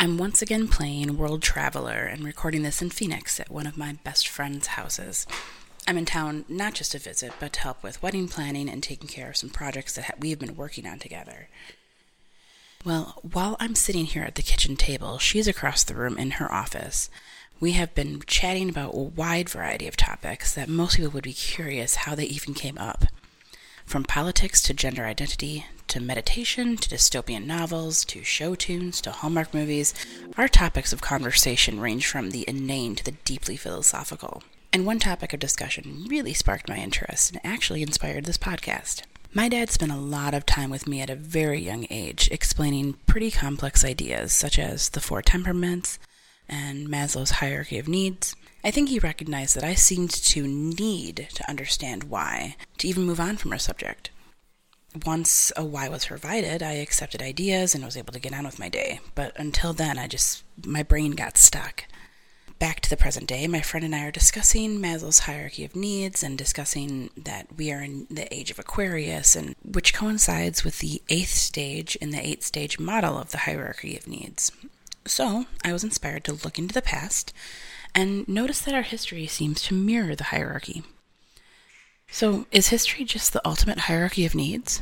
I'm once again playing World Traveler and recording this in Phoenix at one of my best friend's houses. I'm in town not just to visit, but to help with wedding planning and taking care of some projects that we've been working on together. Well, while I'm sitting here at the kitchen table, she's across the room in her office. We have been chatting about a wide variety of topics that most people would be curious how they even came up. From politics to gender identity, to meditation, to dystopian novels, to show tunes, to Hallmark movies, our topics of conversation range from the inane to the deeply philosophical. And one topic of discussion really sparked my interest and actually inspired this podcast. My dad spent a lot of time with me at a very young age explaining pretty complex ideas such as the four temperaments and Maslow's hierarchy of needs. I think he recognized that I seemed to need to understand why to even move on from our subject once a why was provided, I accepted ideas and was able to get on with my day. But until then, I just, my brain got stuck. Back to the present day, my friend and I are discussing Maslow's hierarchy of needs and discussing that we are in the age of Aquarius, and which coincides with the eighth stage in the eight stage model of the hierarchy of needs. So I was inspired to look into the past and notice that our history seems to mirror the hierarchy. So, is history just the ultimate hierarchy of needs?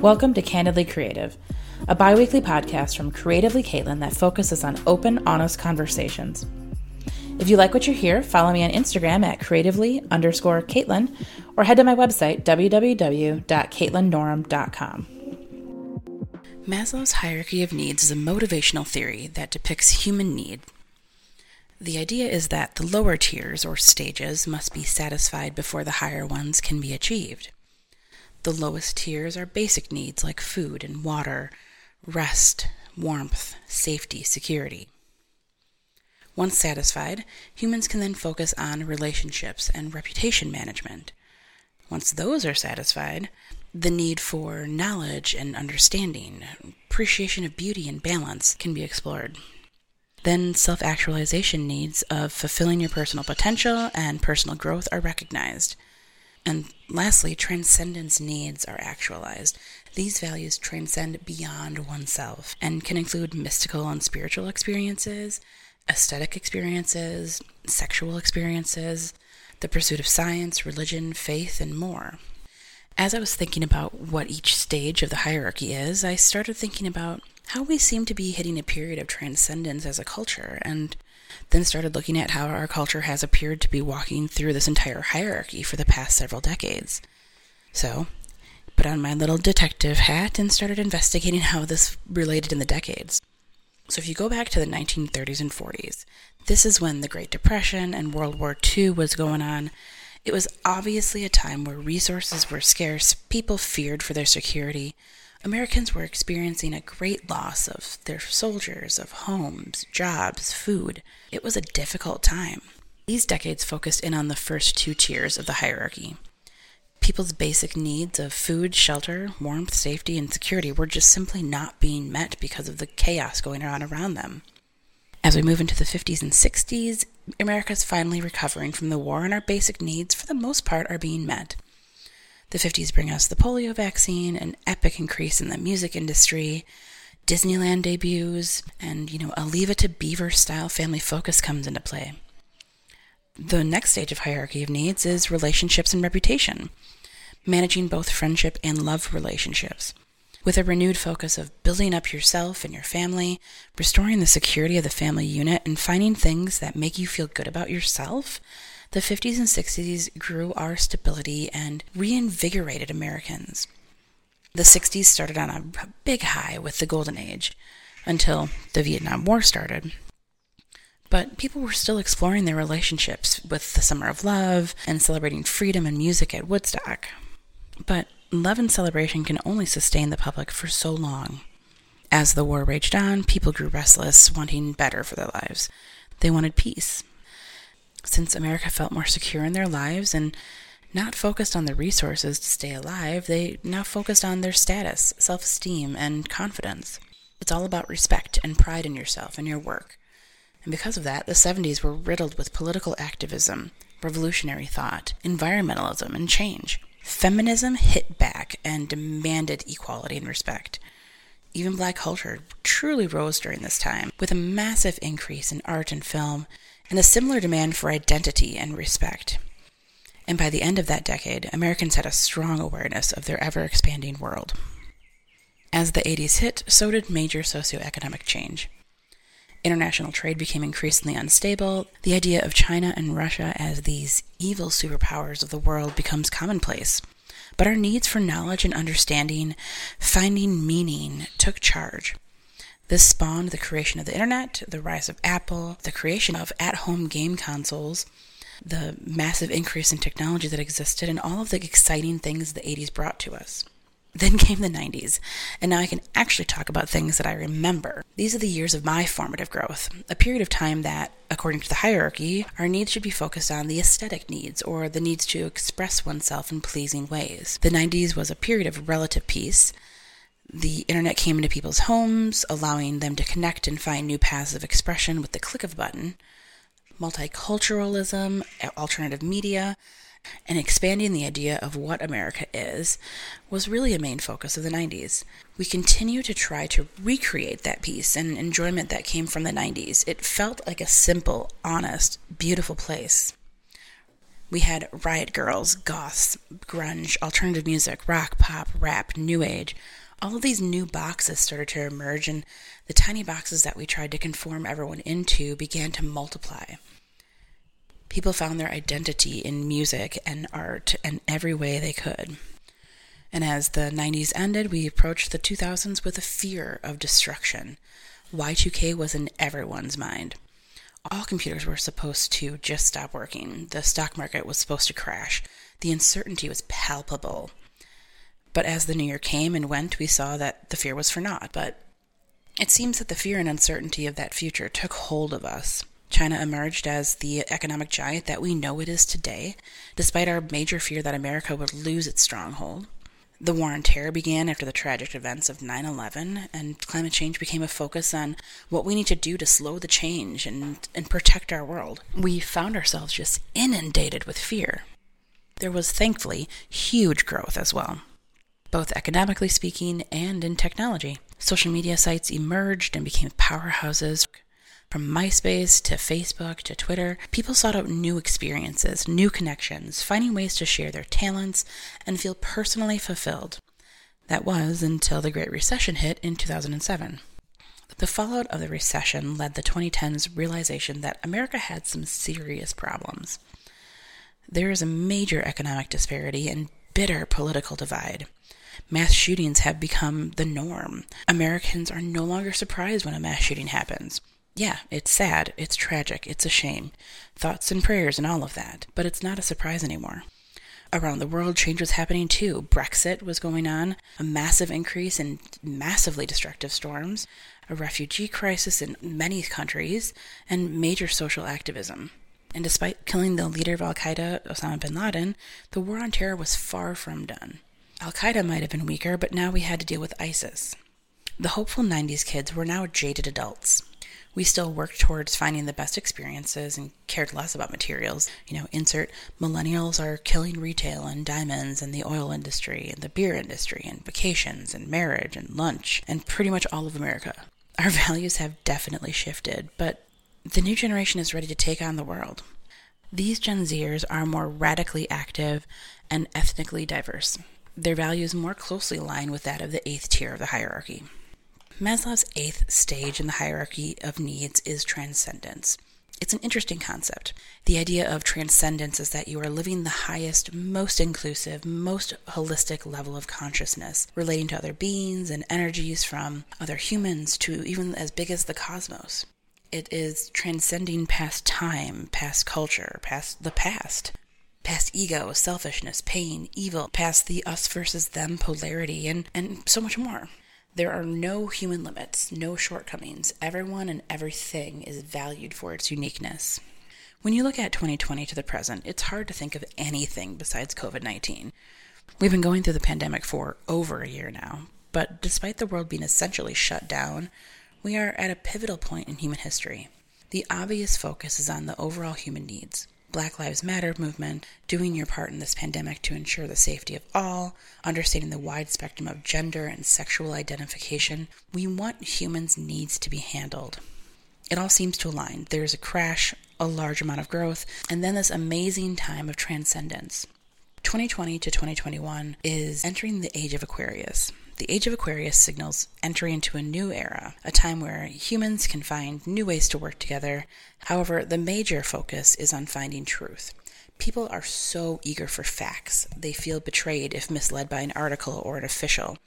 Welcome to Candidly Creative, a bi weekly podcast from Creatively Caitlin that focuses on open, honest conversations. If you like what you hear, follow me on Instagram at creatively underscore Caitlin or head to my website, www.caitlinnorham.com. Maslow's hierarchy of needs is a motivational theory that depicts human need. The idea is that the lower tiers or stages must be satisfied before the higher ones can be achieved. The lowest tiers are basic needs like food and water, rest, warmth, safety, security. Once satisfied, humans can then focus on relationships and reputation management. Once those are satisfied, the need for knowledge and understanding, appreciation of beauty and balance can be explored. Then self actualization needs of fulfilling your personal potential and personal growth are recognized. And lastly, transcendence needs are actualized. These values transcend beyond oneself and can include mystical and spiritual experiences, aesthetic experiences, sexual experiences, the pursuit of science, religion, faith, and more. As I was thinking about what each stage of the hierarchy is, I started thinking about how we seem to be hitting a period of transcendence as a culture, and then started looking at how our culture has appeared to be walking through this entire hierarchy for the past several decades. So, put on my little detective hat and started investigating how this related in the decades. So, if you go back to the 1930s and 40s, this is when the Great Depression and World War II was going on. It was obviously a time where resources were scarce, people feared for their security. Americans were experiencing a great loss of their soldiers, of homes, jobs, food. It was a difficult time. These decades focused in on the first two tiers of the hierarchy people's basic needs of food, shelter, warmth, safety, and security were just simply not being met because of the chaos going on around them. As we move into the 50s and 60s, America is finally recovering from the war, and our basic needs, for the most part, are being met. The 50s bring us the polio vaccine, an epic increase in the music industry, Disneyland debuts, and, you know, a Leave It to Beaver style family focus comes into play. The next stage of hierarchy of needs is relationships and reputation, managing both friendship and love relationships. With a renewed focus of building up yourself and your family, restoring the security of the family unit, and finding things that make you feel good about yourself, the 50s and 60s grew our stability and reinvigorated Americans. The 60s started on a big high with the Golden Age until the Vietnam War started. But people were still exploring their relationships with the Summer of Love and celebrating freedom and music at Woodstock. But love and celebration can only sustain the public for so long. As the war raged on, people grew restless, wanting better for their lives. They wanted peace. Since America felt more secure in their lives and not focused on the resources to stay alive, they now focused on their status, self esteem, and confidence. It's all about respect and pride in yourself and your work. And because of that, the 70s were riddled with political activism, revolutionary thought, environmentalism, and change. Feminism hit back and demanded equality and respect. Even black culture truly rose during this time, with a massive increase in art and film, and a similar demand for identity and respect. And by the end of that decade, Americans had a strong awareness of their ever expanding world. As the 80s hit, so did major socioeconomic change. International trade became increasingly unstable. The idea of China and Russia as these evil superpowers of the world becomes commonplace. But our needs for knowledge and understanding, finding meaning, took charge. This spawned the creation of the internet, the rise of Apple, the creation of at home game consoles, the massive increase in technology that existed, and all of the exciting things the 80s brought to us. Then came the 90s, and now I can actually talk about things that I remember. These are the years of my formative growth, a period of time that, according to the hierarchy, our needs should be focused on the aesthetic needs or the needs to express oneself in pleasing ways. The 90s was a period of relative peace. The internet came into people's homes, allowing them to connect and find new paths of expression with the click of a button. Multiculturalism, alternative media, and expanding the idea of what America is was really a main focus of the 90s. We continue to try to recreate that peace and enjoyment that came from the 90s. It felt like a simple, honest, beautiful place. We had riot girls, goths, grunge, alternative music, rock, pop, rap, new age. All of these new boxes started to emerge, and the tiny boxes that we tried to conform everyone into began to multiply people found their identity in music and art and every way they could. And as the 90s ended, we approached the 2000s with a fear of destruction. Y2K was in everyone's mind. All computers were supposed to just stop working. The stock market was supposed to crash. The uncertainty was palpable. But as the new year came and went, we saw that the fear was for naught. But it seems that the fear and uncertainty of that future took hold of us. China emerged as the economic giant that we know it is today, despite our major fear that America would lose its stronghold. The war on terror began after the tragic events of 9 11, and climate change became a focus on what we need to do to slow the change and, and protect our world. We found ourselves just inundated with fear. There was thankfully huge growth as well, both economically speaking and in technology. Social media sites emerged and became powerhouses from MySpace to Facebook to Twitter, people sought out new experiences, new connections, finding ways to share their talents and feel personally fulfilled. That was until the Great Recession hit in 2007. The fallout of the recession led the 2010s realization that America had some serious problems. There is a major economic disparity and bitter political divide. Mass shootings have become the norm. Americans are no longer surprised when a mass shooting happens. Yeah, it's sad, it's tragic, it's a shame. Thoughts and prayers and all of that. But it's not a surprise anymore. Around the world, change was happening too. Brexit was going on, a massive increase in massively destructive storms, a refugee crisis in many countries, and major social activism. And despite killing the leader of Al Qaeda, Osama bin Laden, the war on terror was far from done. Al Qaeda might have been weaker, but now we had to deal with ISIS. The hopeful 90s kids were now jaded adults we still worked towards finding the best experiences and cared less about materials. You know, insert millennials are killing retail and diamonds and the oil industry and the beer industry and vacations and marriage and lunch and pretty much all of America. Our values have definitely shifted, but the new generation is ready to take on the world. These Gen Zers are more radically active and ethnically diverse. Their values more closely align with that of the eighth tier of the hierarchy. Maslow's eighth stage in the hierarchy of needs is transcendence. It's an interesting concept. The idea of transcendence is that you are living the highest, most inclusive, most holistic level of consciousness, relating to other beings and energies from other humans to even as big as the cosmos. It is transcending past time, past culture, past the past, past ego, selfishness, pain, evil, past the us versus them polarity, and, and so much more. There are no human limits, no shortcomings. Everyone and everything is valued for its uniqueness. When you look at 2020 to the present, it's hard to think of anything besides COVID 19. We've been going through the pandemic for over a year now, but despite the world being essentially shut down, we are at a pivotal point in human history. The obvious focus is on the overall human needs. Black Lives Matter movement, doing your part in this pandemic to ensure the safety of all, understanding the wide spectrum of gender and sexual identification. We want humans' needs to be handled. It all seems to align. There's a crash, a large amount of growth, and then this amazing time of transcendence. 2020 to 2021 is entering the age of Aquarius. The age of Aquarius signals entry into a new era, a time where humans can find new ways to work together. However, the major focus is on finding truth. People are so eager for facts, they feel betrayed if misled by an article or an official.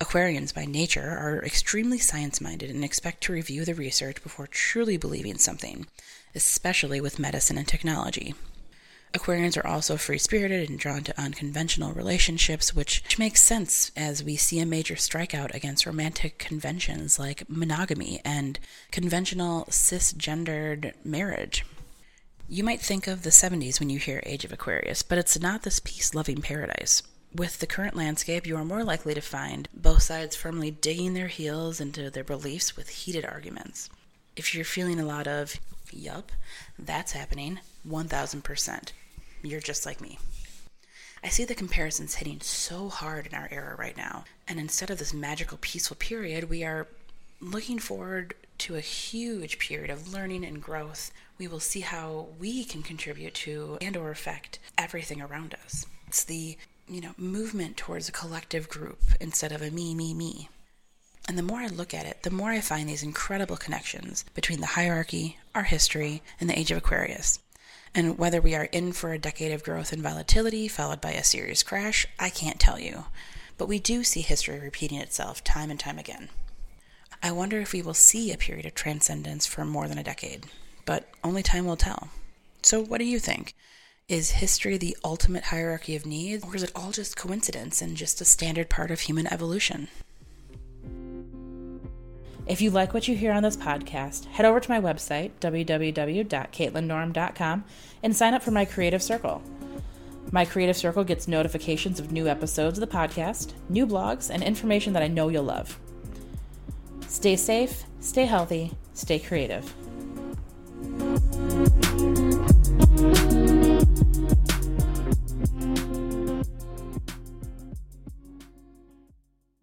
Aquarians, by nature, are extremely science minded and expect to review the research before truly believing something, especially with medicine and technology. Aquarians are also free spirited and drawn to unconventional relationships, which, which makes sense as we see a major strikeout against romantic conventions like monogamy and conventional cisgendered marriage. You might think of the 70s when you hear Age of Aquarius, but it's not this peace loving paradise. With the current landscape, you are more likely to find both sides firmly digging their heels into their beliefs with heated arguments. If you're feeling a lot of, yup, that's happening, 1000%. You're just like me. I see the comparisons hitting so hard in our era right now, and instead of this magical, peaceful period, we are looking forward to a huge period of learning and growth. We will see how we can contribute to and or affect everything around us. It's the, you know, movement towards a collective group instead of a me, me, me. And the more I look at it, the more I find these incredible connections between the hierarchy, our history, and the age of Aquarius. And whether we are in for a decade of growth and volatility followed by a serious crash, I can't tell you. But we do see history repeating itself time and time again. I wonder if we will see a period of transcendence for more than a decade, but only time will tell. So, what do you think? Is history the ultimate hierarchy of needs, or is it all just coincidence and just a standard part of human evolution? If you like what you hear on this podcast, head over to my website, www.caitlinnorm.com, and sign up for my Creative Circle. My Creative Circle gets notifications of new episodes of the podcast, new blogs, and information that I know you'll love. Stay safe, stay healthy, stay creative.